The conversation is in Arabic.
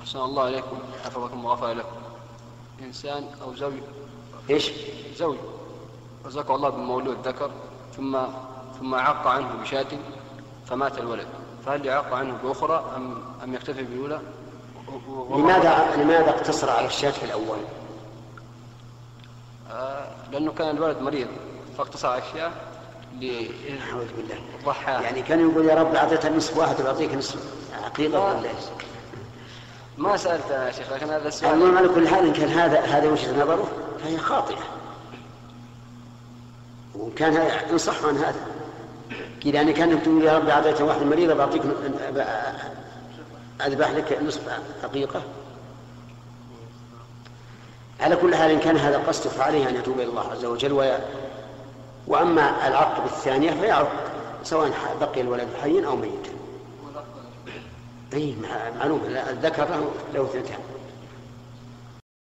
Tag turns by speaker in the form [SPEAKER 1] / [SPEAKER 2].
[SPEAKER 1] أحسن الله إليكم حفظكم وغفر لكم إنسان أو زوج
[SPEAKER 2] إيش؟
[SPEAKER 1] زوج رزقه الله بمولود ذكر ثم ثم عق عنه بشاة فمات الولد فهل يعق عنه بأخرى أم أم يكتفي بالأولى؟
[SPEAKER 2] لماذا لماذا اقتصر على الشاة في الأول؟
[SPEAKER 1] آه لأنه كان الولد مريض فاقتصر على الشاة
[SPEAKER 2] أعوذ بالله
[SPEAKER 1] ضحى
[SPEAKER 2] يعني كان يقول يا رب أعطيتها نصف واحد وأعطيك نصف عقيقة
[SPEAKER 1] ما-
[SPEAKER 2] ولا؟
[SPEAKER 1] ما سألت يا شيخ لكن هذا
[SPEAKER 2] المهم
[SPEAKER 1] السؤال
[SPEAKER 2] على كل حال إن كان هذا هذا وجهة نظره فهي خاطئة. وإن كان صح عن هذا. كذا يعني كانك تقول يا رب أعطيتها واحدة مريضة بعطيك أذبح لك نصف عقيقة على كل حال إن كان هذا قصده فعليه أن يتوب إلى الله عز وجل. وي... وأما العق بالثانية فيعق سواء بقي الولد حيا أو ميتا. أي مع- معلوم الذكر له له اثنتان.